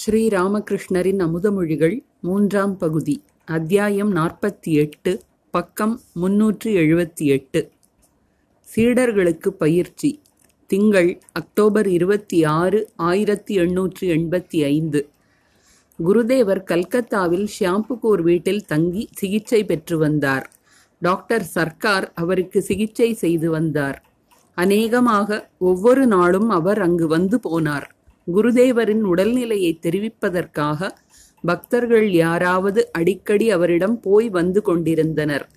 ஸ்ரீ ராமகிருஷ்ணரின் அமுதமொழிகள் மூன்றாம் பகுதி அத்தியாயம் நாற்பத்தி எட்டு பக்கம் முன்னூற்றி எழுபத்தி எட்டு. சீடர்களுக்கு பயிற்சி திங்கள் அக்டோபர் இருபத்தி ஆறு ஆயிரத்தி எண்ணூற்றி எண்பத்தி ஐந்து. குருதேவர் கல்கத்தாவில் ஷியாம்புகூர் வீட்டில் தங்கி சிகிச்சை பெற்று வந்தார். டாக்டர் சர்க்கார் அவருக்கு சிகிச்சை செய்து வந்தார். அநேகமாக ஒவ்வொரு நாளும் அவர் அங்கு வந்து போனார். குருதேவரின் உடல்நிலையை தெரிவிப்பதற்காக பக்தர்கள் யாராவது அடிக்கடி அவரிடம் போய் வந்து கொண்டிருந்தனர்.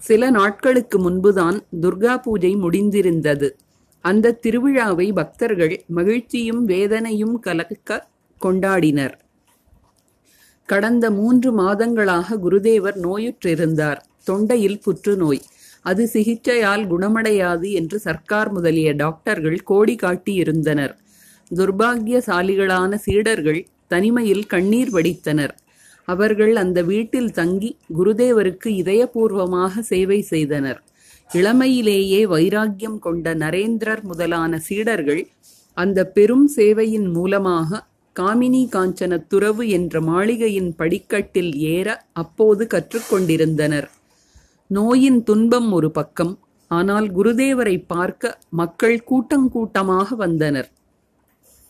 சில நாட்களுக்கு முன்புதான் துர்கா பூஜை முடிந்திருந்தது. அந்த திருவிழாவை பக்தர்கள் மகிழ்ச்சியும் வேதனையும் கலக்க கொண்டாடினர். கடந்த மூன்று மாதங்களாக குருதேவர் நோயுற்றிருந்தார். தொண்டையில் புற்றுநோய். அது சிகிச்சையால் குணமடையாது என்று சர்க்கார் முதலிய டாக்டர்கள் கோடி காட்டியிருந்தனர். துர்பாகியசாலிகளான சீடர்கள் தனிமையில் கண்ணீர் வடித்தனர். அவர்கள் அந்த வீட்டில் தங்கி குருதேவருக்கு இதயபூர்வமாக சேவை செய்தனர். இளமையிலேயே வைராக்கியம் கொண்ட நரேந்திரர் முதலான சீடர்கள் அந்த பெரும் சேவையின் மூலமாக காமினி காஞ்சன துறவு என்ற மாளிகையின் படிக்கட்டில் ஏற அப்போது கற்றுக்கொண்டிருந்தனர் நோயின் துன்பம் ஒரு பக்கம் ஆனால் குருதேவரை பார்க்க மக்கள் கூட்டங்கூட்டமாக வந்தனர்.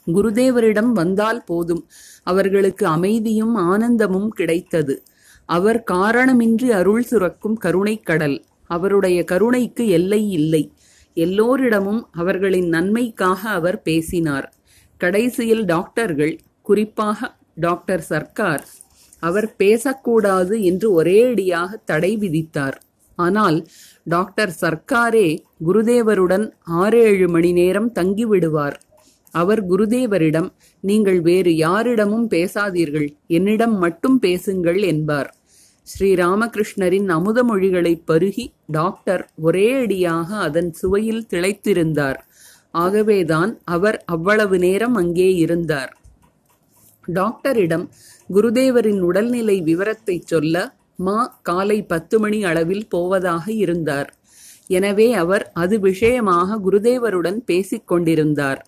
குருதேவரிடம் வந்தால் போதும். அவர்களுக்கு அமைதியும் ஆனந்தமும் கிடைத்தது. அவர் காரணமின்றி அருள் சுரக்கும் கருணைக்கடல் அவருடைய கருணைக்கு எல்லை இல்லை. எல்லோரிடமும் அவர்களின் நன்மைக்காக அவர் பேசினார். கடைசியில் டாக்டர்கள் குறிப்பாக டாக்டர் சர்க்கார் அவர் பேசக்கூடாது என்று ஒரேடியாக தடை விதித்தார். ஆனால் டாக்டர் சர்க்காரே குருதேவருடன் ஆறேழு மணி நேரம் தங்கிவிடுவார். அவர் குருதேவரிடம் நீங்கள் வேறு யாரிடமும் பேசாதீர்கள். என்னிடம் மட்டும் பேசுங்கள் என்பார். ஸ்ரீராமகிருஷ்ணரின் அமுத மொழிகளை பருகி டாக்டர் ஒரே அடியாக அதன் சுவையில் திளைத்திருந்தார். ஆகவேதான் அவர் அவ்வளவு நேரம் அங்கே இருந்தார். டாக்டரிடம் குருதேவரின் உடல்நிலை விவரத்தை சொல்ல மா காலை பத்து மணி அளவில் போவதாக இருந்தார் எனவே அவர் அது விஷயமாக குருதேவருடன் பேசிக் கொண்டிருந்தார்.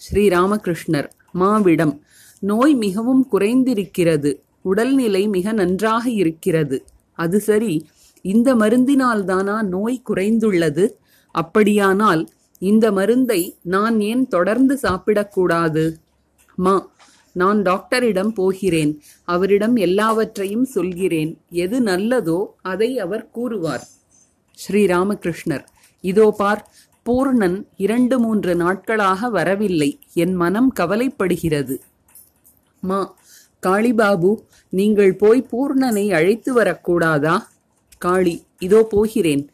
ஸ்ரீராமகிருஷ்ணர் மாவிடம் நோய் மிகவும் குறைந்திருக்கிறது உடல்நிலை மிக நன்றாக இருக்கிறது. அது சரி இந்த மருந்தினால்தானா நோய் குறைந்துள்ளது? அப்படியானால் இந்த மருந்தை நான் ஏன் தொடர்ந்து சாப்பிடக்கூடாது? மா நான் டாக்டரிடம் போகிறேன் அவரிடம் எல்லாவற்றையும் சொல்கிறேன் எது நல்லதோ அதை அவர் கூறுவார். ஸ்ரீராமகிருஷ்ணர் இதோ பார் பூர்ணன் இரண்டு மூன்று நாட்களாக வரவில்லை. என் மனம் கவலைப்படுகிறது. மா காளிபாபு நீங்கள் போய் பூர்ணனை அழைத்து வரக்கூடாதா? காளி இதோ போகிறேன்.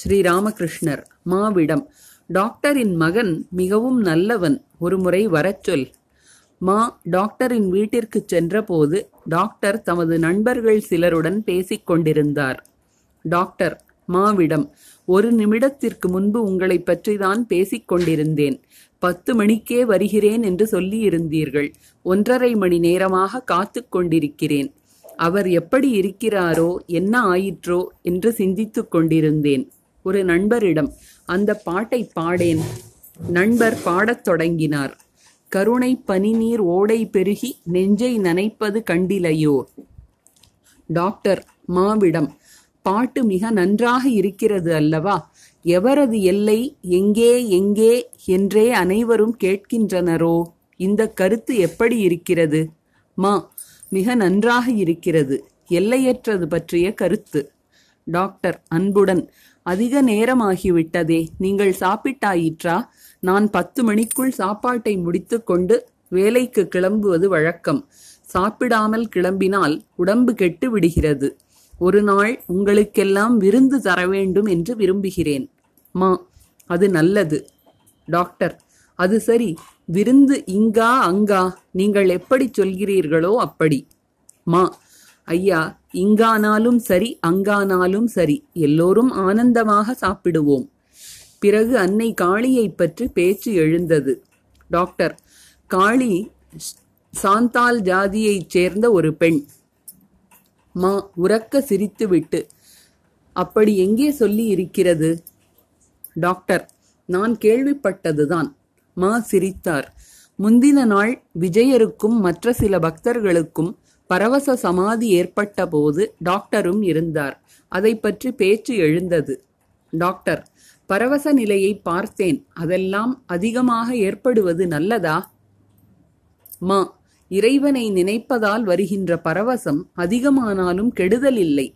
ஸ்ரீராமகிருஷ்ணர் மாவிடம் டாக்டரின் மகன் மிகவும் நல்லவன் ஒருமுறை வரச் சொல். மா டாக்டரின் வீட்டிற்கு சென்றபோது டாக்டர் தமது நண்பர்கள் சிலருடன் பேசிக் கொண்டிருந்தார் டாக்டர் மாவிடம் ஒரு நிமிடத்திற்கு முன்பு உங்களை பற்றிதான் பேசிக் கொண்டிருந்தேன். பத்து மணிக்கே வருகிறேன் என்று சொல்லியிருந்தீர்கள். ஒன்றரை மணி நேரமாக காத்து கொண்டிருக்கிறேன். அவர் எப்படி இருக்கிறாரோ என்ன ஆயிற்றோ என்று சிந்தித்துக் கொண்டிருந்தேன். ஒரு நண்பரிடம் அந்த பாட்டை பாடேன். நண்பர் பாடத் தொடங்கினார். கருணை பனிநீர் ஓடை பெருகி நெஞ்சை நனைப்பது கண்டிலையோ? டாக்டர் மாவிடம். பாட்டு மிக நன்றாக இருக்கிறது அல்லவா? எவரது எல்லை எங்கே எங்கே என்றே அனைவரும் கேட்கின்றனரோ? இந்த கருத்து எப்படி இருக்கிறது? மா மிக நன்றாக இருக்கிறது. எல்லையற்றது பற்றிய கருத்து. டாக்டர் அன்புடன் அதிக நேரமாகிவிட்டதே. நீங்கள் சாப்பிட்டாயிற்றா? நான் பத்து மணிக்குள் சாப்பாட்டை முடித்துக்கொண்டு வேலைக்கு கிளம்புவது வழக்கம். சாப்பிடாமல் கிளம்பினால் உடம்பு கெட்டு விடுகிறது. ஒரு நாள் உங்களுக்கெல்லாம் விருந்து தர வேண்டும் என்று விரும்புகிறேன். மா அது நல்லது. டாக்டர் அது சரி. விருந்து இங்கா அங்கா. நீங்கள் எப்படி சொல்கிறீர்களோ அப்படி. மா ஐயா இங்கானாலும் சரி அங்கானாலும் சரி. எல்லோரும் ஆனந்தமாக சாப்பிடுவோம். பிறகு அன்னை காளியை பற்றி பேச்சு எழுந்தது. டாக்டர் காளி சாந்தால் ஜாதியைச் சேர்ந்த ஒரு பெண். மா உறக்க சிரித்துவிட்டு அப்படி எங்கே சொல்லி இருக்கிறது டாக்டர் நான் கேள்விப்பட்டதுதான். மா சிரித்தார். முந்தின நாள் விஜயருக்கும் மற்ற சில பக்தர்களுக்கும் பரவச சமாதி ஏற்பட்ட போது டாக்டரும் இருந்தார். அதை பற்றி பேச்சு எழுந்தது. டாக்டர் பரவச நிலையை பார்த்தேன். அதெல்லாம் அதிகமாக ஏற்படுவது நல்லதா? மா இறைவனை நினைப்பதால் வருகின்ற பரவசம் அதிகமானாலும் கெடுதல் இல்லை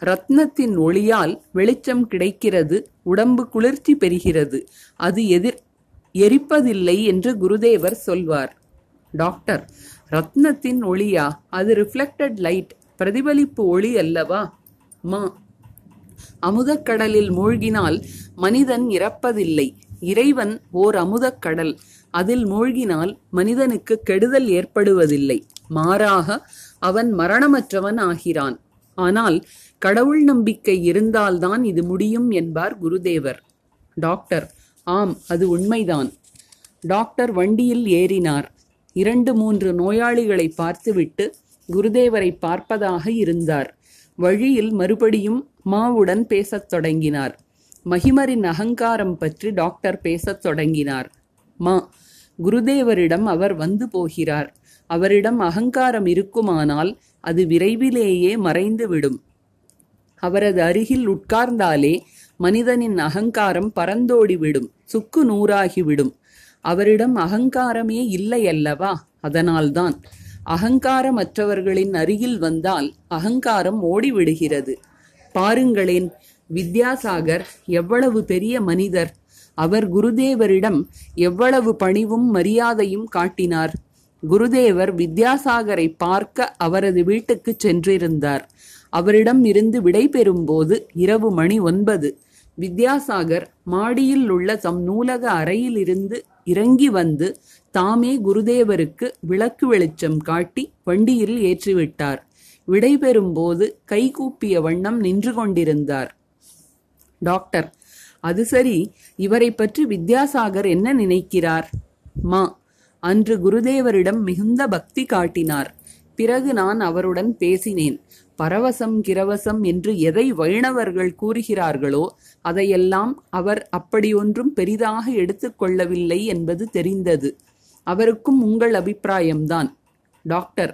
ரத்னத்தின் ஒளியால் வெளிச்சம் கிடைக்கிறது உடம்பு குளிர்ச்சி பெறுகிறது. அது எதிர் எரிப்பதில்லை என்று குருதேவர் சொல்வார். டாக்டர் ரத்னத்தின் ஒளியா? அது ரிஃப்ளெக்டட் லைட் பிரதிபலிப்பு ஒளி அல்லவா? மா. அமுதக்கடலில் மூழ்கினால் மனிதன் இறப்பதில்லை. இறைவன் ஓர் அமுதக்கடல். அதில் மூழ்கினால் மனிதனுக்கு கெடுதல் ஏற்படுவதில்லை. மாறாக அவன் மரணமற்றவன் ஆகிறான். ஆனால் கடவுள் நம்பிக்கை இருந்தால்தான் இது முடியும் என்பார் குருதேவர். டாக்டர் ஆம் அது உண்மைதான். டாக்டர் வண்டியில் ஏறினார். இரண்டு மூன்று நோயாளிகளை பார்த்துவிட்டு குருதேவரை பார்ப்பதாக இருந்தார். வழியில் மறுபடியும் மாவுடன் பேசத் தொடங்கினார். மகிமரின் அகங்காரம் பற்றி டாக்டர் பேசத் தொடங்கினார். மா குருதேவரிடம் அவர் வந்து போகிறார். அவரிடம் அகங்காரம் இருக்குமானால் அது விரைவிலேயே மறைந்துவிடும். அவரது அருகில் உட்கார்ந்தாலே மனிதனின் அகங்காரம் பறந்தோடிவிடும். சுக்கு நூறாகிவிடும். அவரிடம் அகங்காரமே இல்லை அல்லவா? அதனால்தான். அகங்காரமற்றவர்களின் அருகில் வந்தால் அகங்காரம் ஓடிவிடுகிறது. பாருங்களேன் வித்யாசாகர் எவ்வளவு பெரிய மனிதர். அவர் குருதேவரிடம் எவ்வளவு பணிவும் மரியாதையும் காட்டினார். குருதேவர் வித்யாசாகரை பார்க்க அவரது வீட்டுக்கு சென்றிருந்தார். அவரிடம் இருந்து விடை பெறும்போது இரவு மணி ஒன்பது. வித்யாசாகர் மாடியில் உள்ள தம் நூலக அறையிலிருந்து இறங்கி வந்து தாமே குருதேவருக்கு விளக்கு வெளிச்சம் காட்டி வண்டியில் ஏற்றிவிட்டார். விடைபெறும்போது கைகூப்பிய வண்ணம் நின்று கொண்டிருந்தார். டாக்டர் அது சரி இவரை பற்றி வித்யாசாகர் என்ன நினைக்கிறார்? மா அன்று குருதேவரிடம் மிகுந்த பக்தி காட்டினார். பிறகு நான் அவருடன் பேசினேன். பரவசம் கிரவசம் என்று எதை வைணவர்கள் கூறுகிறார்களோ அதையெல்லாம் அவர் அப்படியொன்றும் பெரிதாக எடுத்துக்கொள்ளவில்லை என்பது தெரிந்தது. அவருக்கும் உங்கள் அபிப்பிராயம்தான். டாக்டர்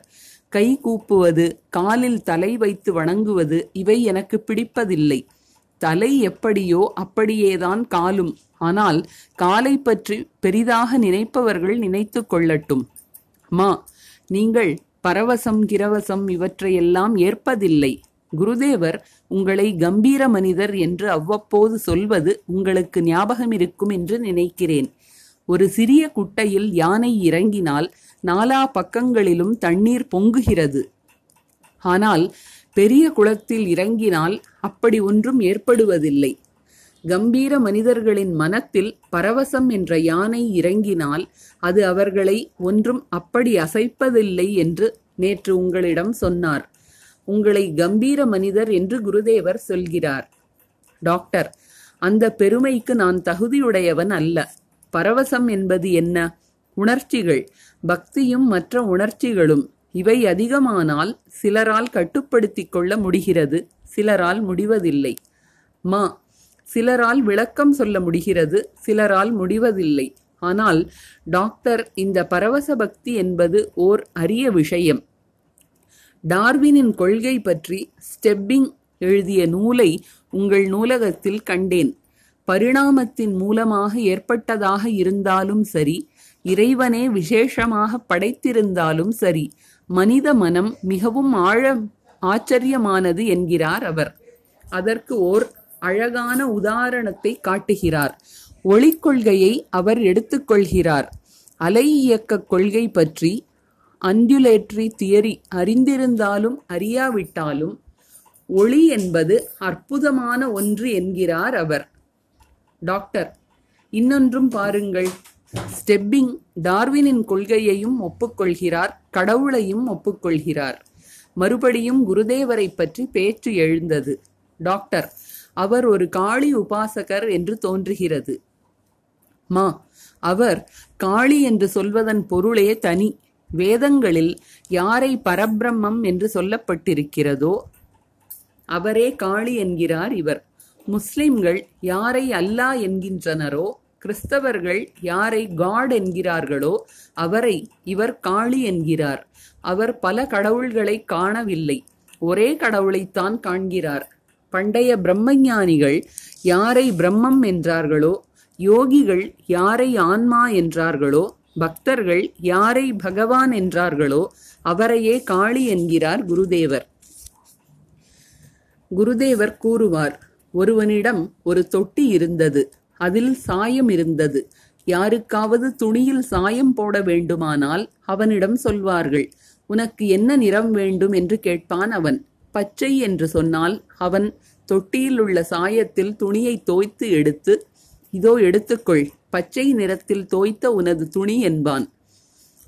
கை கூப்புவது காலில் தலை வைத்து வணங்குவது இவை எனக்கு பிடிப்பதில்லை. தலை எப்படியோ அப்படியேதான் காலும். ஆனால் காலை பற்றி பெரிதாக நினைப்பவர்கள் நினைத்து கொள்ளட்டும். மா நீங்கள் பரவசம் கிரவசம் இவற்றையெல்லாம் ஏற்பதில்லை. குருதேவர் உங்களை கம்பீர மனிதர் என்று அவ்வப்போது சொல்வது உங்களுக்கு ஞாபகம் இருக்கும் என்று நினைக்கிறேன். ஒரு சிறிய குட்டையில் யானை இறங்கினால் நாலா பக்கங்களிலும் தண்ணீர் பொங்குகிறது. ஆனால் பெரிய குளத்தில் இறங்கினால் அப்படி ஒன்றும் ஏற்படுவதில்லை. கம்பீர மனிதர்களின் மனத்தில் பரவசம் என்ற யானை இறங்கினால் அது அவர்களை ஒன்றும் அப்படி அசைப்பதில்லை என்று நேற்று உங்களிடம் சொன்னார். உங்களை கம்பீர மனிதர் என்று குருதேவர் சொல்கிறார். டாக்டர் அந்த பெருமைக்கு நான் தகுதியுடையவன் அல்ல. பரவசம் என்பது என்ன? உணர்ச்சிகள். பக்தியும் மற்ற உணர்ச்சிகளும். இவை அதிகமானால் சிலரால் கட்டுப்படுத்திக் கொள்ள முடிகிறது. சிலரால் முடிவதில்லை. மா. சிலரால் விளக்கம் சொல்ல முடிகிறது சிலரால் முடிவதில்லை. ஆனால் டாக்டர் இந்த பரவச பக்தி என்பது ஓர் அரிய விஷயம். டார்வினின் கொள்கை பற்றி ஸ்டெப்பிங் எழுதிய நூலை உங்கள் நூலகத்தில் கண்டேன். பரிணாமத்தின் மூலமாக ஏற்பட்டதாக இருந்தாலும் சரி இறைவனே விசேஷமாக படைத்திருந்தாலும் சரி மனித மனம் மிகவும் ஆழ ஆச்சரியமானது என்கிறார் அவர். அதற்கு ஓர் அழகான உதாரணத்தை காட்டுகிறார். ஒளிக் கொள்கையை அவர் எடுத்துக்கொள்கிறார் அலை இயக்க கொள்கை பற்றி அன்டுலேட்ரி தியரி அறிந்திருந்தாலும் அறியாவிட்டாலும் ஒளி என்பது அற்புதமான ஒன்று என்கிறார் அவர். டாக்டர் இன்னொன்றும் பாருங்கள். ஸ்டெப்பிங் டார்வினின் கொள்கையையும் ஒப்புக்கொள்கிறார் கடவுளையும் ஒப்புக்கொள்கிறார் மறுபடியும் குருதேவரை பற்றி பேச்சு எழுந்தது. டாக்டர் அவர் ஒரு காளி உபாசகர் என்று தோன்றுகிறது. மா அவர் காளி என்று சொல்வதன் பொருளே தனி. வேதங்களில் யாரை பரபிரம்மம் என்று சொல்லப்பட்டிருக்கிறதோ அவரே காளி என்கிறார் இவர். முஸ்லிம்கள் யாரை அல்லா என்கின்றனரோ கிறிஸ்தவர்கள் யாரை காட் என்கிறார்களோ அவரை இவர் காளி என்கிறார். அவர் பல கடவுள்களை காணவில்லை. ஒரே கடவுளைத்தான் காண்கிறார். பண்டைய பிரம்மஞானிகள் யாரை பிரம்மம் என்றார்களோ யோகிகள் யாரை ஆன்மா என்றார்களோ பக்தர்கள் யாரை பகவான் என்றார்களோ அவரையே காளி என்கிறார் குருதேவர். குருதேவர் கூறுவார் ஒருவனிடம் ஒரு தொட்டி இருந்தது அதில் சாயம் இருந்தது. யாருக்காவது துணியில் சாயம் போட வேண்டுமானால் அவனிடம் சொல்வார்கள். உனக்கு என்ன நிறம் வேண்டும் என்று கேட்பான் அவன். பச்சை என்று சொன்னால் அவன் தொட்டியில் உள்ள சாயத்தில் துணியை தோய்த்து எடுத்து இதோ எடுத்துக்கொள் பச்சை நிறத்தில் தோய்த்த உனது துணி என்பான்.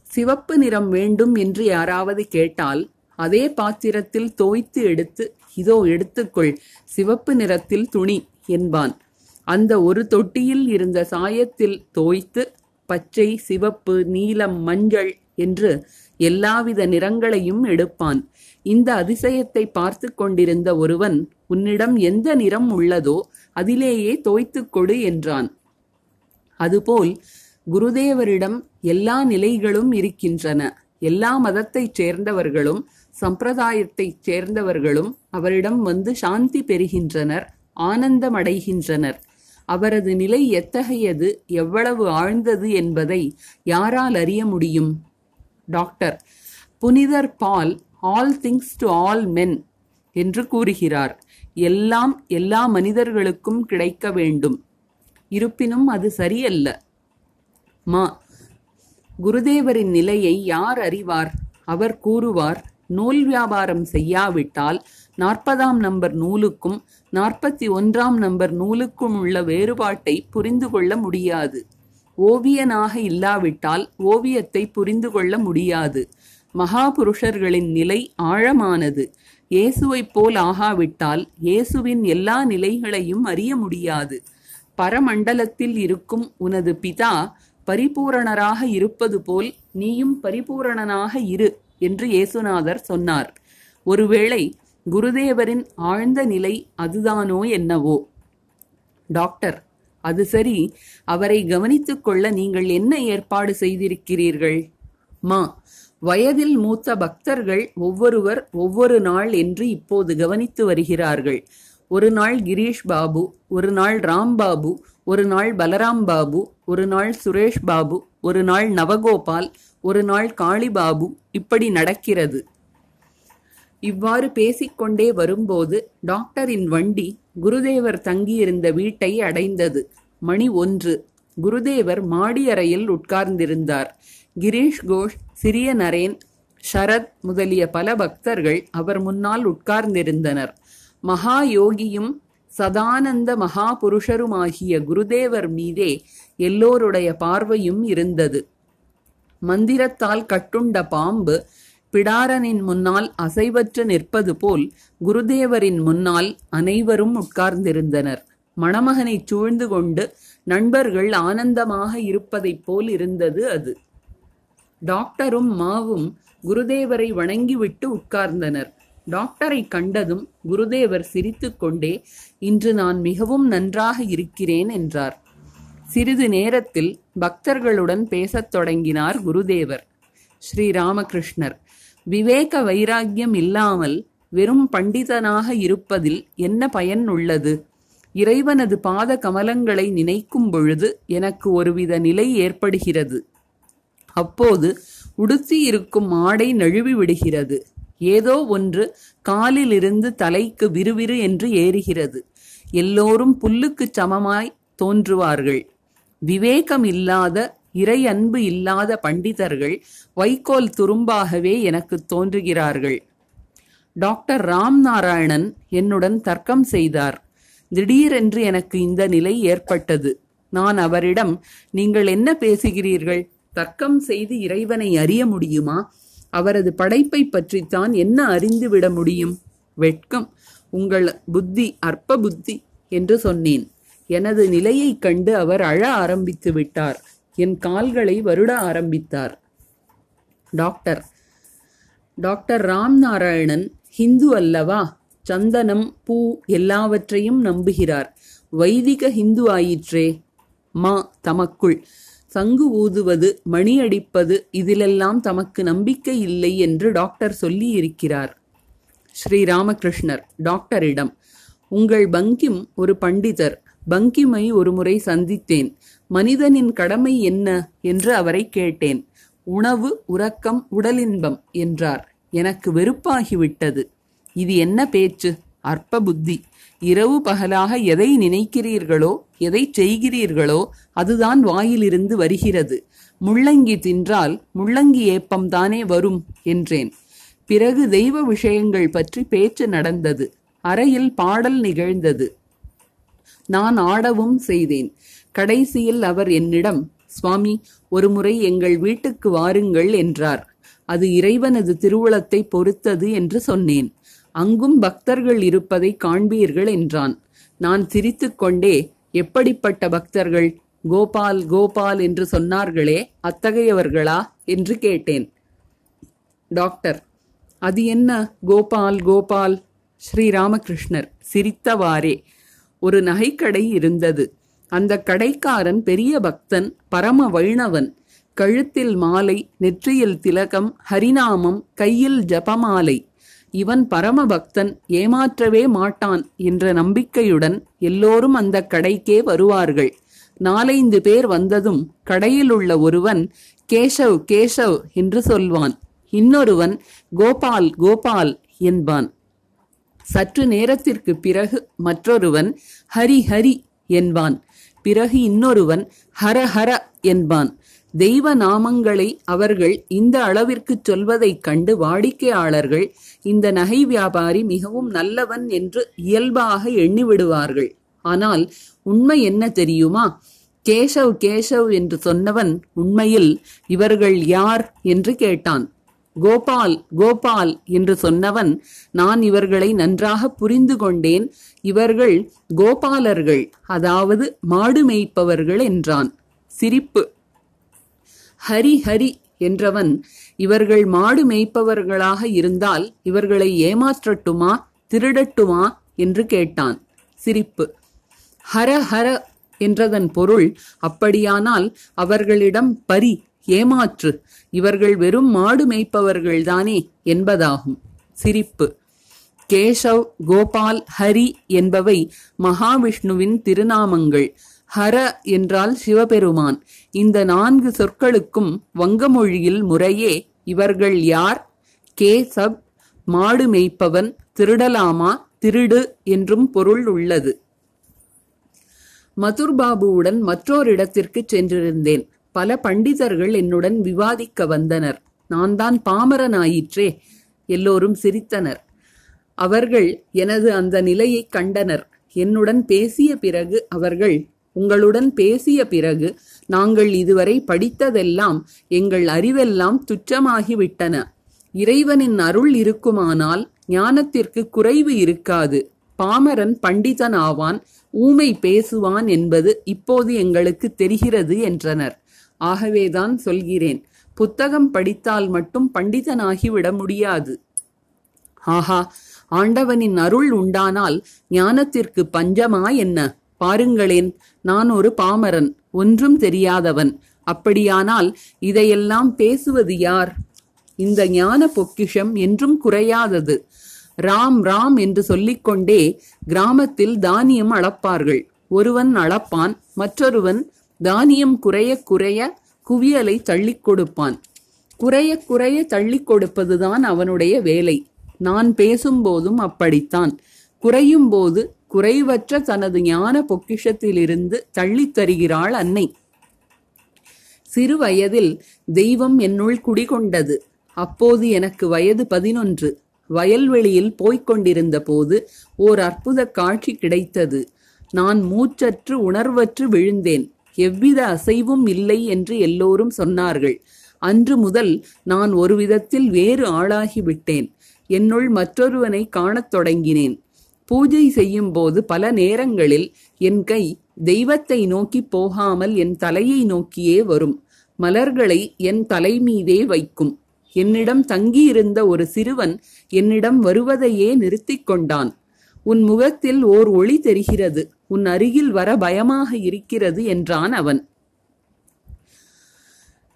சிவப்பு நிறம் வேண்டும் என்று யாராவது கேட்டால் அதே பாத்திரத்தில் தோய்த்து எடுத்து இதோ எடுத்துக்கொள் சிவப்பு நிறத்தில் துணி என்பான். அந்த ஒரு தொட்டியில் இருந்த சாயத்தில் தோய்த்து பச்சை சிவப்பு நீலம் மஞ்சள் என்று எல்லாவித நிறங்களையும் எடுப்பான். இந்த அதிசயத்தை பார்த்து கொண்டிருந்த ஒருவன் உன்னிடம் எந்த நிறம் உள்ளதோ அதிலேயே தோய்த்துக் கொடு என்றான். அதுபோல் குருதேவரிடம் எல்லா நிலைகளும் இருக்கின்றன. எல்லா மதத்தைச் சேர்ந்தவர்களும் சம்பிரதாயத்தைச் சேர்ந்தவர்களும் அவரிடம் வந்து சாந்தி பெறுகின்றனர் ஆனந்தமடைகின்றனர். அவரது நிலை எத்தகையது எவ்வளவு ஆழ்ந்தது என்பதை யாரால் அறிய முடியும்? டாக்டர். புனிதர் Paul all things to all men என்று கூறுகிறார். எல்லாம் எல்லா மனிதர்களுக்கும் கிடைக்க வேண்டும். இருப்பினும் அது சரியல்ல. மா. குருதேவரின் நிலையை யார் அறிவார்? அவர் கூறுவார் நூல் வியாபாரம் செய்யாவிட்டால் நாற்பதாம் நம்பர் நூலுக்கும் நாற்பத்தி ஒன்றாம் நம்பர் நூலுக்கும் உள்ள வேறுபாட்டை புரிந்து கொள்ள முடியாது. ஓவியனாக இல்லாவிட்டால் ஓவியத்தை புரிந்து கொள்ள முடியாது. மகாபுருஷர்களின் நிலை ஆழமானது. இயேசுவைப் போல் ஆகாவிட்டால் இயேசுவின் எல்லா நிலைகளையும் அறிய முடியாது. பரமண்டலத்தில் இருக்கும் உனது பிதா பரிபூரணராக இருப்பது போல் நீயும் பரிபூரணனாக இரு என்று இயேசுநாதர் சொன்னார். ஒருவேளை குருதேவரின் ஆழ்ந்த நிலை அதுதானோ என்னவோ? டாக்டர் அது சரி. அவரை கவனித்துக் கொள்ள நீங்கள் என்ன ஏற்பாடு செய்திருக்கிறீர்கள்? மா வயதில் மூத்த பக்தர்கள் ஒவ்வொருவர் ஒவ்வொரு நாள் என்று இப்போது கவனித்து வருகிறார்கள். ஒரு நாள் கிரீஷ் பாபு ஒரு நாள் ராம் பாபு ஒரு நாள் பலராம் பாபு ஒரு நாள் சுரேஷ் பாபு ஒரு நாள் நவகோபால் ஒரு நாள் காளிபாபு இப்படி நடக்கிறது. இவ்வாறு பேசிக்கொண்டே வரும்போது டாக்டரின் வண்டி குருதேவர் தங்கியிருந்த வீட்டை அடைந்தது. மணி ஒன்று. குருதேவர் மாடி அறையில் உட்கார்ந்திருந்தார். கிரீஷ் கோஷ் சிறிய நரேன் ஷரத் முதலிய பல பக்தர்கள் அவர் முன்னால் உட்கார்ந்திருந்தனர். மகா யோகியும் சதானந்த மகாபுருஷருமாகிய குருதேவர் மீதே எல்லோருடைய பார்வையும் இருந்தது. மந்திரத்தால் கட்டுண்ட பாம்பு பிடாரனின் முன்னால் அசைவற்று நிற்பது போல் குருதேவரின் முன்னால் அனைவரும் உட்கார்ந்திருந்தனர். மணமகனைச் சூழ்ந்து கொண்டு நண்பர்கள் ஆனந்தமாக இருப்பதைப் போல் இருந்தது அது. டாக்டரும் மாவும் குருதேவரை வணங்கிவிட்டு உட்கார்ந்தனர். டாக்டரை கண்டதும் குருதேவர் சிரித்துக்கொண்டே இன்று நான் மிகவும் நன்றாக இருக்கிறேன் என்றார். சிறிது நேரத்தில் பக்தர்களுடன் பேசத் தொடங்கினார் குருதேவர். ஸ்ரீராமகிருஷ்ணர் விவேக வைராக்கியம் இல்லாமல் வெறும் பண்டிதனாக இருப்பதில் என்ன பயன் உள்ளது இறைவனது பாத கமலங்களை நினைக்கும் பொழுது எனக்கு ஒருவித நிலை ஏற்படுகிறது. அப்போது உடுத்தி இருக்கும் ஆடை நழுவி விடுகிறது. ஏதோ ஒன்று காலிலிருந்து தலைக்கு விறுவிறு என்று ஏறுகிறது. எல்லோரும் புல்லுக்குச் சமமாய் தோன்றுவார்கள். விவேகம் இல்லாத இறை அன்பு இல்லாத பண்டிதர்கள் வைக்கோல் துரும்பாகவே எனக்கு தோன்றுகிறார்கள். டாக்டர் ராம் நாராயணன் என்னுடன் தர்க்கம் செய்தார். திடீரென்று எனக்கு இந்த நிலை ஏற்பட்டது. நான் அவரிடம் நீங்கள் என்ன பேசுகிறீர்கள்? தர்க்கம் செய்து இறைவனை அறிய முடியுமா? அவரது படைப்பை பற்றித்தான் என்ன அறிந்துவிட முடியும்? வெட்கம் உங்கள் புத்தி அற்ப புத்தி என்று சொன்னேன். எனது நிலையைக் கண்டு அவர் அழ ஆரம்பித்து விட்டார். என் கால்களை வருட ஆரம்பித்தார். டாக்டர். டாக்டர் ராம் நாராயணன் ஹிந்து அல்லவா? சந்தனம் பூ எல்லாவற்றையும் நம்புகிறார். வைதிக ஹிந்து ஆயிற்றே. மா தமக்குள். சங்கு ஊதுவது மணி அடிப்பது இதிலெல்லாம் தமக்கு நம்பிக்கை இல்லை என்று டாக்டர் சொல்லி இருக்கிறார் ஸ்ரீ ராமகிருஷ்ணர் டாக்டரிடம் உங்கள் பங்கிம் ஒரு பண்டிதர். பங்கிமை ஒரு முறை சந்தித்தேன். மனிதனின் கடமை என்ன என்று அவரை கேட்டேன். உணவு உறக்கம் உடலின்பம் என்றார். எனக்கு வெறுப்பாகிவிட்டது. இது என்ன பேச்சு? அற்ப புத்தி இரவு பகலாக எதை நினைக்கிறீர்களோ எதை செய்கிறீர்களோ அதுதான் வாயிலிருந்து வருகிறது. முள்ளங்கி தின்றால் முள்ளங்கி ஏப்பம் தானே வரும் என்றேன். பிறகு தெய்வ விஷயங்கள் பற்றி பேச்சு நடந்தது. அறையில் பாடல் நிகழ்ந்தது. நான் ஆடவும் செய்தேன். கடைசியில் அவர் என்னிடம் சுவாமி ஒருமுறை எங்கள் வீட்டுக்கு வாருங்கள் என்றார். அது இறைவனது திருவுளத்தை பொறுத்தது என்று சொன்னேன். அங்கும் பக்தர்கள் இருப்பதை காண்பீர்கள் என்றான். நான் சிரித்துக்கொண்டே எப்படிப்பட்ட பக்தர்கள்? கோபால் கோபால் என்று சொன்னார்களே அத்தகையவர்களா? என்று கேட்டேன். டாக்டர் அது என்ன? கோபால் கோபால்? ஸ்ரீராமகிருஷ்ணர் சிரித்தவாறே. ஒரு நகைக்கடை இருந்தது. அந்த கடைக்காரன் பெரிய பக்தன் பரம வைணவன். கழுத்தில் மாலை நெற்றியில் திலகம் ஹரிநாமம் கையில் ஜபமாலை. இவன் பரமபக்தன் ஏமாற்றவே மாட்டான் என்ற நம்பிக்கையுடன் எல்லோரும் அந்த கடைக்கே வருவார்கள். நாலைந்து பேர் வந்ததும் கடையில் உள்ள ஒருவன் கேசவ் கேசவ் என்று சொல்வான். இன்னொருவன் கோபால் கோபால் என்பான். சற்று நேரத்திற்கு பிறகு மற்றொருவன் ஹரி ஹரி என்பான். பிறகு இன்னொருவன் ஹர ஹர என்பான். தெய்வ நாமங்களை அவர்கள் இந்த அளவிற்குச் சொல்வதைக் கண்டு வாடிக்கையாளர்கள் இந்த நகை வியாபாரி மிகவும் நல்லவன் என்று இயல்பாக எண்ணிவிடுவார்கள். ஆனால் உண்மை என்ன தெரியுமா? கேசவ் கேசவ் என்று சொன்னவன் உண்மையில் இவர்கள் யார் என்று கேட்டான். கோபால் கோபால் என்று சொன்னவன் நான் இவர்களை நன்றாக புரிந்து கொண்டேன். இவர்கள் கோபாலர்கள் அதாவது மாடு மேய்ப்பவர்கள் என்றான். சிரிப்பு. ஹரி ஹரி என்றவன் இவர்கள் மாடு மேய்ப்பவர்களாக இருந்தால் இவர்களை ஏமாற்றட்டுமா திருடட்டுமா என்று கேட்டான். சிரிப்பு. ஹர ஹர என்றதன் பொருள் அப்படியானால் அவர்களிடம் பரி ஏமாற்று. இவர்கள் வெறும் மாடு மேய்ப்பவர்கள்தானே என்பதாகும். சிரிப்பு. கேசவ் கோபால் ஹரி என்பவை மகாவிஷ்ணுவின் திருநாமங்கள். ஹர என்றால் சிவபெருமான். இந்த நான்கு சொற்களுக்கும் வங்கமொழியில் முறையே இவர்கள் யார்? கேசவ் மாடு மேய்ப்பவன் திருடலாமா திருடு என்றும் பொருள் உள்ளது. மதுர்பாபுவுடன் மற்றொரு இடத்திற்கு சென்றிருந்தேன். பல பண்டிதர்கள் என்னுடன் விவாதிக்க வந்தனர். நான் தான் பாமரனாயிற்றே எல்லோரும் சிரித்தனர். அவர்கள் எனது அந்த நிலையை கண்டனர். என்னுடன் பேசிய பிறகு அவர்கள் உங்களுடன் பேசிய பிறகு நாங்கள் இதுவரை படித்ததெல்லாம் எங்கள் அறிவெல்லாம் துச்சமாகிவிட்டன. இறைவனின் அருள் இருக்குமானால் ஞானத்திற்கு குறைவு இருக்காது. பாமரன் பண்டிதன் ஆவான் ஊமை பேசுவான் என்பது இப்போது எங்களுக்கு தெரிகிறது என்றனர். ஆகவேதான் சொல்கிறேன். புத்தகம் படித்தால் மட்டும் பண்டிதனாகிவிட முடியாது. ஆஹா ஆண்டவனின் அருள் உண்டானால் ஞானத்திற்கு பஞ்சமா என்ன? பாருங்களேன் நான் ஒரு பாமரன் ஒன்றும் தெரியாதவன். அப்படியானால் இதையெல்லாம் பேசுவது யார்? இந்த ஞான பொக்கிஷம் என்றும் குறையாதது. ராம் ராம் என்று சொல்லிக்கொண்டே கிராமத்தில் தானியம் அளப்பார்கள். ஒருவன் அளப்பான் மற்றொருவன் தானியம் குறைய குறைய குவியலை தள்ளிக் கொடுப்பான். குறைய குறைய தள்ளிக் கொடுப்பதுதான் அவனுடைய வேலை. நான் பேசும்போதும் அப்படித்தான். குறையும் போது குறைவற்ற தனது ஞான பொக்கிஷத்திலிருந்து தள்ளித் தருகிறாள் அன்னை. சிறு வயதில் தெய்வம் என்னுள் குடிகொண்டது. அப்போது எனக்கு வயது பதினொன்று. வயல்வெளியில் போய்க் கொண்டிருந்த போது ஓர் அற்புத காட்சி கிடைத்தது. நான் மூச்சற்று உணர்வற்று விழுந்தேன். எவ்வித அசைவும் இல்லை என்று எல்லோரும் சொன்னார்கள். அன்று முதல் நான் ஒரு விதத்தில் வேறு ஆளாகிவிட்டேன். என்னுள் மற்றொருவனை காணத் தொடங்கினேன். பூஜை செய்யும் போது பல நேரங்களில் என் கை தெய்வத்தை நோக்கி போகாமல் என் தலையை நோக்கியே வரும். மலர்களை என் தலை மீதே வைக்கும். என்னிடம் தங்கியிருந்த ஒரு சிறுவன் என்னிடம் வருவதையே நிறுத்திக் கொண்டான். உன் முகத்தில் ஓர் ஒளி தெரிகிறது. உன் அருகில் வர பயமாக இருக்கிறது என்றான் அவன்.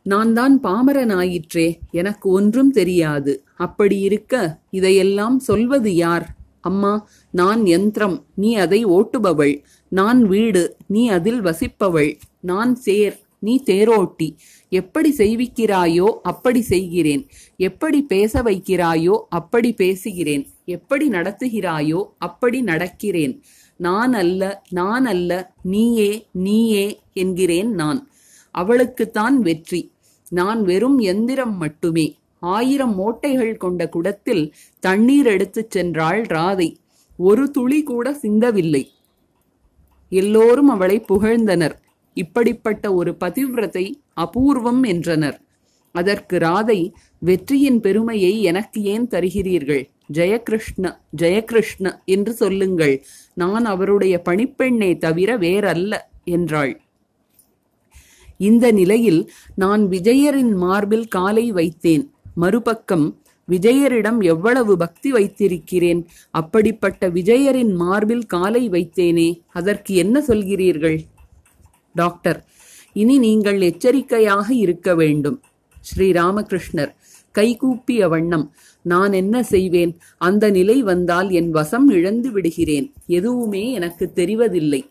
நான் தான் பாமரனாயிற்றே எனக்கு ஒன்றும் தெரியாது. அப்படி இருக்க இதையெல்லாம் சொல்வது யார்? அம்மா நான் யந்திரம் நீ அதை ஓட்டுபவள். நான் வீடு நீ அதில் வசிப்பவள். நான் சேர் நீ தேரோட்டி. எப்படி செய்விக்கிறாயோ அப்படி செய்கிறேன். எப்படி பேச வைக்கிறாயோ அப்படி பேசுகிறேன். எப்படி நடத்துகிறாயோ அப்படி நடக்கிறேன். நான் அல்ல நான் அல்ல நீயே நீயே என்கிறேன் நான். அவளுக்குத்தான் வெற்றி. நான் வெறும் எந்திரம் மட்டுமே. ஆயிரம் மூட்டைகள் கொண்ட குடத்தில் தண்ணீர் எடுத்துச் சென்றாள் ராதை. ஒரு துளி கூட சிந்தவில்லை. எல்லோரும் அவளை புகழ்ந்தனர். இப்படிப்பட்ட ஒரு பதிவிரத்தை அபூர்வம் என்றனர். அதற்கு ராதை வெற்றியின் பெருமையை எனக்கு ஏன் தருகிறீர்கள்? ஜெயகிருஷ்ண ஜெயகிருஷ்ண என்று சொல்லுங்கள். நான் அவருடைய பணிப்பெண்ணே தவிர வேறல்ல என்றாள். இந்த நிலையில் நான் விஜயரின் மார்பில் காலை வைத்தேன். மறுபக்கம் விஜயரிடம் எவ்வளவு பக்தி வைத்திருக்கிறேன்? அப்படிப்பட்ட விஜயரின் மார்பில் காலை வைத்தேனே அதற்கு என்ன சொல்கிறீர்கள்? டாக்டர் இனி நீங்கள் எச்சரிக்கையாக இருக்க வேண்டும். ஸ்ரீராமகிருஷ்ணர் கைகூப்பிய வண்ணம் நான் என்ன செய்வேன்? அந்த நிலை வந்தால் என் வசம் இழந்து விடுகிறேன். எதுவுமே எனக்கு தெரிவதில்லை.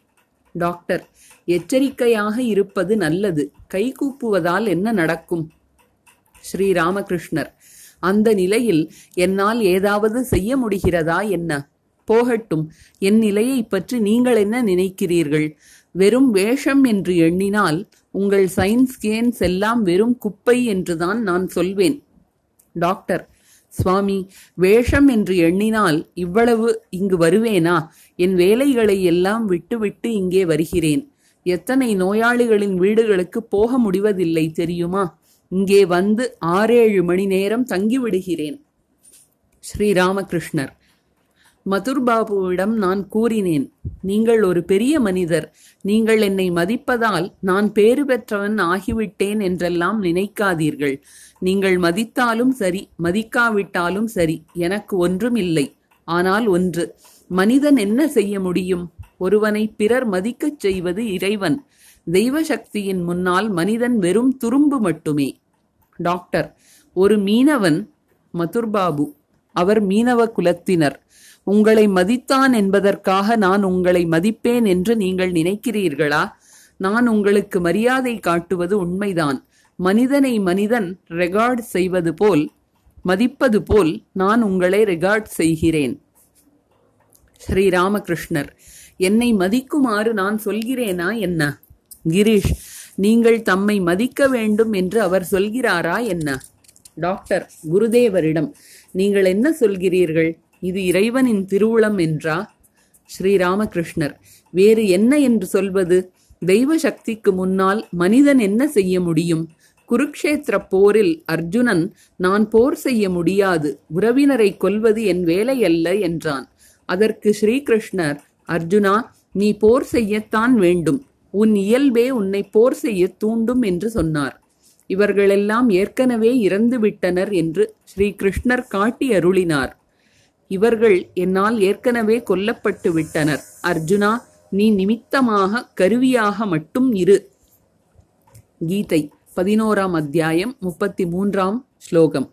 டாக்டர் எச்சரிக்கையாக இருப்பது நல்லது. கைகூப்புவதால் என்ன நடக்கும்? ஸ்ரீராமகிருஷ்ணர் அந்த நிலையில் என்னால் ஏதாவது செய்ய முடிகிறதா என்ன? போகட்டும் என் நிலையை பற்றி நீங்கள் என்ன நினைக்கிறீர்கள்? வெறும் வேஷம் என்று எண்ணினால் உங்கள் சயின்ஸ் கேன்ஸ் எல்லாம் வெறும் குப்பை என்றுதான் நான் சொல்வேன். டாக்டர் சுவாமி வேஷம் என்று எண்ணினால் இவ்வளவு இங்கு வருவேனா? என் வேலைகளை எல்லாம் விட்டுவிட்டு இங்கே வருகிறேன். எத்தனை நோயாளிகளின் வீடுகளுக்கு போக முடிவதில்லை தெரியுமா? இங்கே வந்து ஆறேழு மணி நேரம் தங்கிவிடுகிறேன். ஸ்ரீராமகிருஷ்ணர். மதுர்பாபுவிடம் நான் கூறினேன் நீங்கள் ஒரு பெரிய மனிதர். நீங்கள் என்னை மதிப்பதால் நான் பேறு பெற்றவன் ஆகிவிட்டேன் என்றெல்லாம் நினைக்காதீர்கள். நீங்கள் மதித்தாலும் சரி மதிக்காவிட்டாலும் சரி எனக்கு ஒன்றும் இல்லை. ஆனால் ஒன்று மனிதன் என்ன செய்ய முடியும்? ஒருவனை பிறர் மதிக்கச் செய்வது இறைவன். தெய்வ சக்தியின் முன்னால் மனிதன் வெறும் துரும்பு மட்டுமே. டாக்டர் ஒரு மீனவன் மதுர்பாபு அவர் மீனவ குலத்தினர். உங்களை மதித்தான் என்பதற்காக நான் உங்களை மதிப்பேன் என்று நீங்கள் நினைக்கிறீர்களா? நான் உங்களுக்கு மரியாதை காட்டுவது உண்மைதான். மனிதனை மனிதன் ரெகார்ட் செய்வது போல் மதிப்பது போல் நான் உங்களை ரெகார்ட் செய்கிறேன். ஸ்ரீராமகிருஷ்ணர் என்னை மதிக்குமாறு நான் சொல்கிறேனா என்ன? கிரீஷ் நீங்கள் தம்மை மதிக்க வேண்டும் என்று அவர் சொல்கிறாரா என்ன? டாக்டர் குருதேவரிடம் நீங்கள் என்ன சொல்கிறீர்கள்? இது இறைவனின் திருவுளம் என்றா? ஸ்ரீராமகிருஷ்ணர் வேறு என்ன என்று சொல்வது? தெய்வ சக்திக்கு முன்னால் மனிதன் என்ன செய்ய முடியும்? குருக்ஷேத்திர போரில் அர்ஜுனன் நான் போர் செய்ய முடியாது உறவினரை கொல்வது என் வேலையல்ல என்றான். அதற்கு ஸ்ரீகிருஷ்ணர் அர்ஜுனா நீ போர் செய்யத்தான் வேண்டும். உன் இயல்பே உன்னை போர் செய்ய தூண்டும் என்று சொன்னார். இவர்களெல்லாம் ஏற்கனவே இறந்து விட்டனர் என்று ஸ்ரீ கிருஷ்ணர் காட்டி அருளினார். இவர்கள் என்னால் ஏற்கனவே கொல்லப்பட்டு விட்டனர். அர்ஜுனா நீ நிமித்தமாக கருவியாக மட்டும் இரு கீதை. பதினோராம் அத்தியாயம் முப்பத்தி மூன்றாம் ஸ்லோகம்.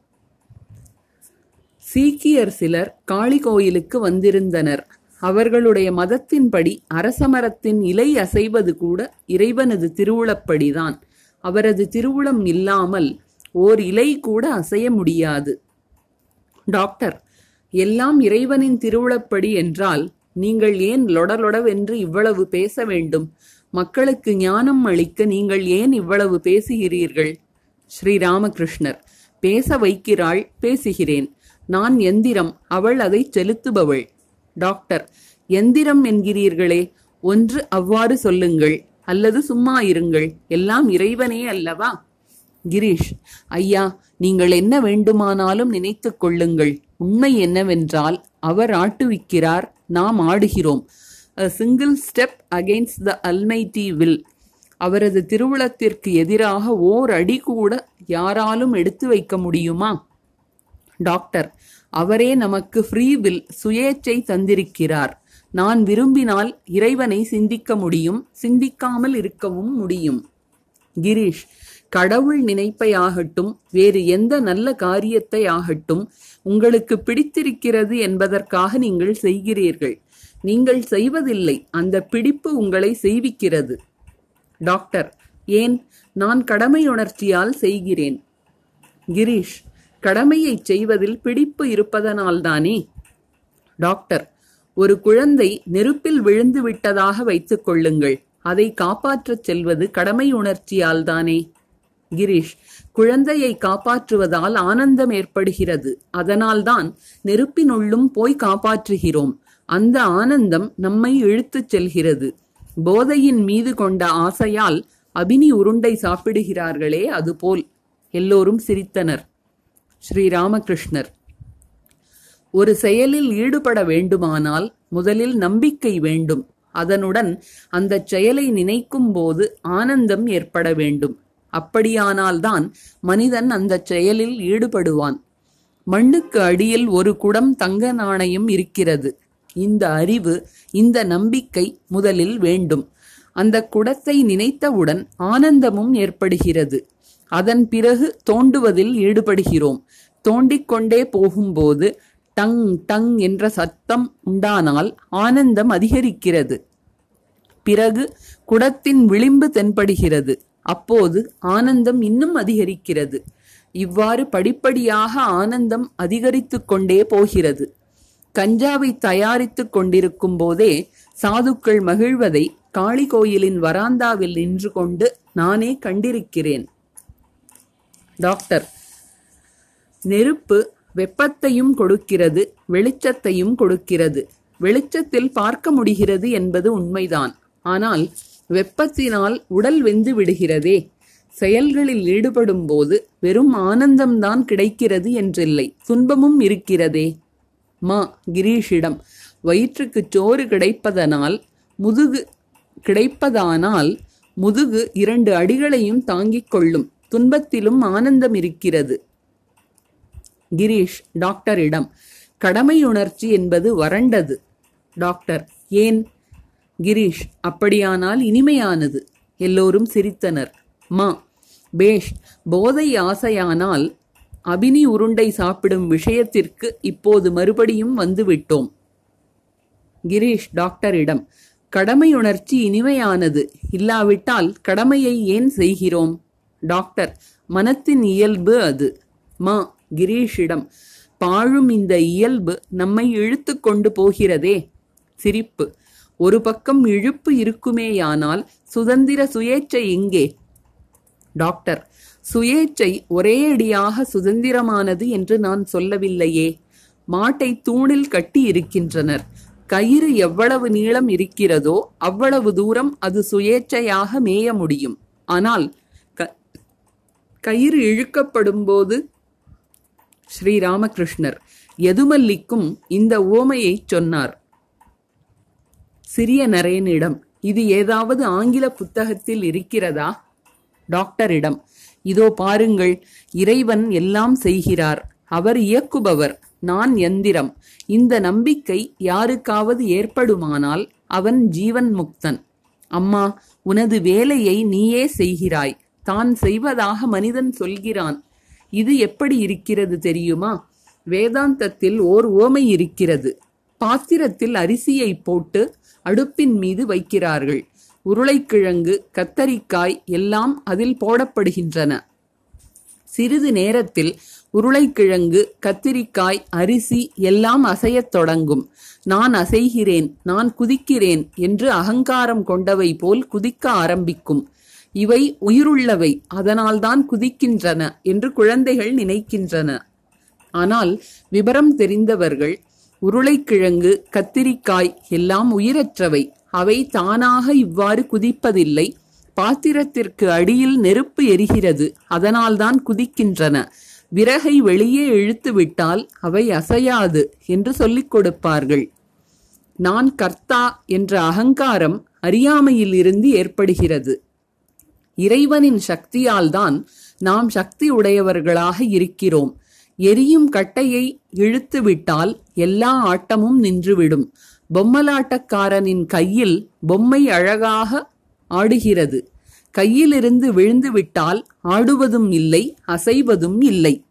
சீக்கியர் சிலர் காளி கோயிலுக்கு வந்திருந்தனர். அவர்களுடைய மதத்தின்படி அரசமரத்தின் இலை அசைவது கூட இறைவனது திருவுளப்படிதான். அவரது திருவுளம் இல்லாமல் ஓர் இலை கூட அசைய முடியாது. டாக்டர் எல்லாம் இறைவனின் திருவுளப்படி என்றால் நீங்கள் ஏன் லொடலொடவென்று இவ்வளவு பேச வேண்டும்? மக்களுக்கு ஞானம் அளிக்க நீங்கள் ஏன் இவ்வளவு பேசுகிறீர்கள்? ஸ்ரீராமகிருஷ்ணர். பேச வைக்கிறாள் பேசுகிறேன். நான் எந்திரம் அவள் அதை செலுத்துபவள். டாக்டர். எந்திரம் என்கிறீர்களே ஒன்று அவ்வாறு சொல்லுங்கள் அல்லது சும்மா இருங்கள் எல்லாம் இறைவனே அல்லவா? கிரீஷ். ஐயா நீங்கள் என்ன வேண்டுமானாலும் நினைத்துக் கொள்ளுங்கள். உண்மை என்னவென்றால் அவர் ஆட்டுவிக்கிறார் நாம் ஆடுகிறோம். A single step against the almighty will அவரது திருவுளத்திற்கு எதிராக ஓர் அடி கூட யாராலும் எடுத்து வைக்க முடியுமா? டாக்டர் அவரே நமக்கு ஃப்ரீ வில் சுயேச்சை தந்திருக்கிறார். நான் விரும்பினால் இறைவனை சிந்திக்க முடியும் சிந்திக்காமல் இருக்கவும் முடியும். கிரீஷ் கடவுள் நினைப்பை ஆகட்டும் வேறு எந்த நல்ல காரியத்தை ஆகட்டும் உங்களுக்கு பிடித்திருக்கிறது என்பதற்காக நீங்கள் செய்கிறீர்கள். நீங்கள் செய்வதில்லை. அந்த பிடிப்பு உங்களை செய்விக்கிறது. டாக்டர் ஏன்? நான் கடமையுணர்ச்சியால் செய்கிறேன். கிரீஷ் கடமையைச் செய்வதில் பிடிப்பு இருப்பதனால்தானே? டாக்டர் ஒரு குழந்தை நெருப்பில் விழுந்து விட்டதாக வைத்துக் கொள்ளுங்கள். அதை காப்பாற்றச் செல்வது கடமை உணர்ச்சியால் தானே கிரீஷ் குழந்தையை காப்பாற்றுவதால் ஆனந்தம் ஏற்படுகிறது. அதனால்தான் நெருப்பினுள்ளும் போய் காப்பாற்றுகிறோம். அந்த ஆனந்தம் நம்மை இழுத்துச் செல்கிறது. போதையின் மீது கொண்ட ஆசையால் அபினி உருண்டை சாப்பிடுகிறார்களே அதுபோல் எல்லோரும் சிரித்தனர். ஸ்ரீராமகிருஷ்ணர் ஒரு செயலில் ஈடுபட வேண்டுமானால் முதலில் நம்பிக்கை வேண்டும். அதனுடன் அந்த செயலை நினைக்கும் போது ஆனந்தம் ஏற்பட வேண்டும். அப்படியானால்தான் மனிதன் அந்த செயலில் ஈடுபடுவான். மண்ணுக்கு அடியில் ஒரு குடம் தங்க நாணயம் இருக்கிறது. இந்த அறிவு இந்த நம்பிக்கை முதலில் வேண்டும். அந்த குடத்தை நினைத்தவுடன் ஆனந்தமும் ஏற்படுகிறது. அதன் பிறகு தோண்டுவதில் ஈடுபடுகிறோம். தோண்டிக்கொண்டே போகும்போது டங் டங் என்ற சத்தம் உண்டானால் ஆனந்தம் அதிகரிக்கிறது. பிறகு குடத்தின் விளிம்பு தென்படுகிறது. அப்போது ஆனந்தம் இன்னும் அதிகரிக்கிறது. இவ்வாறு படிப்படியாக ஆனந்தம் அதிகரித்து கொண்டே போகிறது. கஞ்சாவை தயாரித்துக் கொண்டிருக்கும் போதே சாதுக்கள் மகிழ்வதை காளி கோயிலின் வராந்தாவில் நின்று கொண்டு நானே கண்டிருக்கிறேன். டாக்டர் நெருப்பு வெப்பத்தையும் கொடுக்கிறது வெளிச்சத்தையும் கொடுக்கிறது. வெளிச்சத்தில் பார்க்க முடிகிறது என்பது உண்மைதான். ஆனால் வெப்பத்தினால் உடல் வெந்து விடுகிறதே. செயல்களில் ஈடுபடும் போது வெறும் ஆனந்தம்தான் கிடைக்கிறது என்றில்லை. துன்பமும் இருக்கிறதே. மா கிரீஷிடம். வயிற்றுக்கு சோறு கிடைப்பதனால் முதுகு கிடைப்பதானால் முதுகு இரண்டு அடிகளையும் தாங்கிக் கொள்ளும். துன்பத்திலும் ஆனந்தம் இருக்கிறது கிரீஷ் டாக்டரிடம் கடமையுணர்ச்சி என்பது வறண்டது. டாக்டர் ஏன்? கிரீஷ் அப்படியானால் இனிமையானது. எல்லோரும் சிரித்தனர். மா பேஷ் போதை ஆசையானால் அபினி உருண்டை சாப்பிடும் விஷயத்திற்கு இப்போது மறுபடியும் வந்துவிட்டோம். கிரீஷ் டாக்டரிடம் கடமையுணர்ச்சி இனிமையானது. இல்லாவிட்டால் கடமையை ஏன் செய்கிறோம்? டாக்டர் மனத்தின் இயல்பு அது. மா கிரீஷிடம் பாழும் இந்த இயல்பு நம்மை இழுத்து கொண்டு போகிறதே. சிரிப்பு. ஒரு பக்கம் இழுப்பு இருக்குமேயானால் சுதந்திர சுயேச்சை எங்கே? டாக்டர் சுயேச்சை ஒரேயடியாக சுதந்திரமானது என்று நான் சொல்லவில்லையே. மாட்டை தூணில் கட்டி இருக்கின்றனர் கயிறு எவ்வளவு நீளம் இருக்கிறதோ அவ்வளவு தூரம் அது சுயேச்சையாக மேய முடியும். ஆனால் கயிறு இழுக்கப்படும் போது ஸ்ரீராமகிருஷ்ணர் எதுமல்லிக்கும் இந்த ஓமையை சொன்னார். சிறிய நரேனிடம் இது ஏதாவது ஆங்கில புத்தகத்தில் இருக்கிறதா? டாக்டரிடம். இதோ பாருங்கள் இறைவன் எல்லாம் செய்கிறார். அவர் இயக்குபவர் நான் எந்திரம். இந்த நம்பிக்கை யாருக்காவது ஏற்படுமானால் அவன் ஜீவன் முக்தன். அம்மா உனது வேலையை நீயே செய்கிறாய். தான் செய்வதாக மனிதன் சொல்கிறான். இது எப்படி இருக்கிறது தெரியுமா? வேதாந்தத்தில் ஓர் ஓமை இருக்கிறது. பாத்திரத்தில் அரிசியை போட்டு அடுப்பின் மீது வைக்கிறார்கள். உருளைக்கிழங்கு கத்தரிக்காய் எல்லாம் அதில் போடப்படுகின்றன. சிறிது நேரத்தில் உருளைக்கிழங்கு கத்திரிக்காய் அரிசி எல்லாம் அசையத் தொடங்கும். நான் அசைகிறேன் நான் குதிக்கிறேன் என்று அகங்காரம் கொண்டவை போல் குதிக்க ஆரம்பிக்கும். இவை உயிருள்ளவை அதனால்தான் குதிக்கின்றன என்று குழந்தைகள் நினைக்கின்றன. ஆனால் விபரம் தெரிந்தவர்கள் உருளைக்கிழங்கு கத்திரிக்காய் எல்லாம் உயிரற்றவை. அவை தானாக இவ்வாறு குதிப்பதில்லை. பாத்திரத்திற்கு அடியில் நெருப்பு எரிகிறது. அதனால்தான் குதிக்கின்றன. விறகை வெளியே இழுத்து விட்டால் அவை அசையாது என்று சொல்லிக் கொடுப்பார்கள். நான் கர்த்தா என்ற அகங்காரம் அறியாமையில் இருந்து ஏற்படுகிறது. இறைவனின் சக்தியால்தான் நாம் சக்தி உடையவர்களாக இருக்கிறோம். எரியும் கட்டையை இழுத்து விட்டால் எல்லா ஆட்டமும் நின்றுவிடும். பொம்மலாட்டக்காரனின் கையில் பொம்மை அழகாக ஆடுகிறது. கையிலிருந்து விழுந்து விட்டால் ஆடுவதும் இல்லை அசைவதும் இல்லை.